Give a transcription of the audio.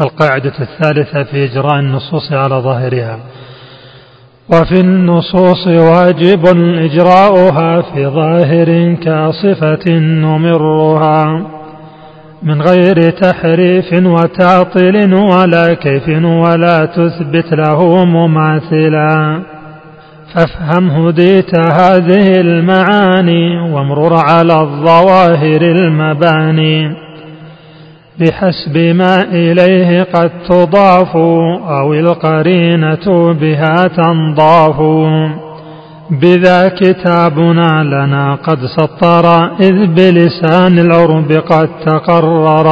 القاعدة الثالثة في إجراء النصوص على ظاهرها. وفي النصوص واجب إجراؤها في ظاهر كصفة نمرها من غير تحريف وتعطيل ولا كيف ولا تثبت له مماثلا. فافهم هديت هذه المعاني وامرر على الظواهر المباني. بحسب ما إليه قد تضاف أو القرينة بها تنضاف. بذا كتابنا لنا قد سطر إذ بلسان العرب قد تقرر.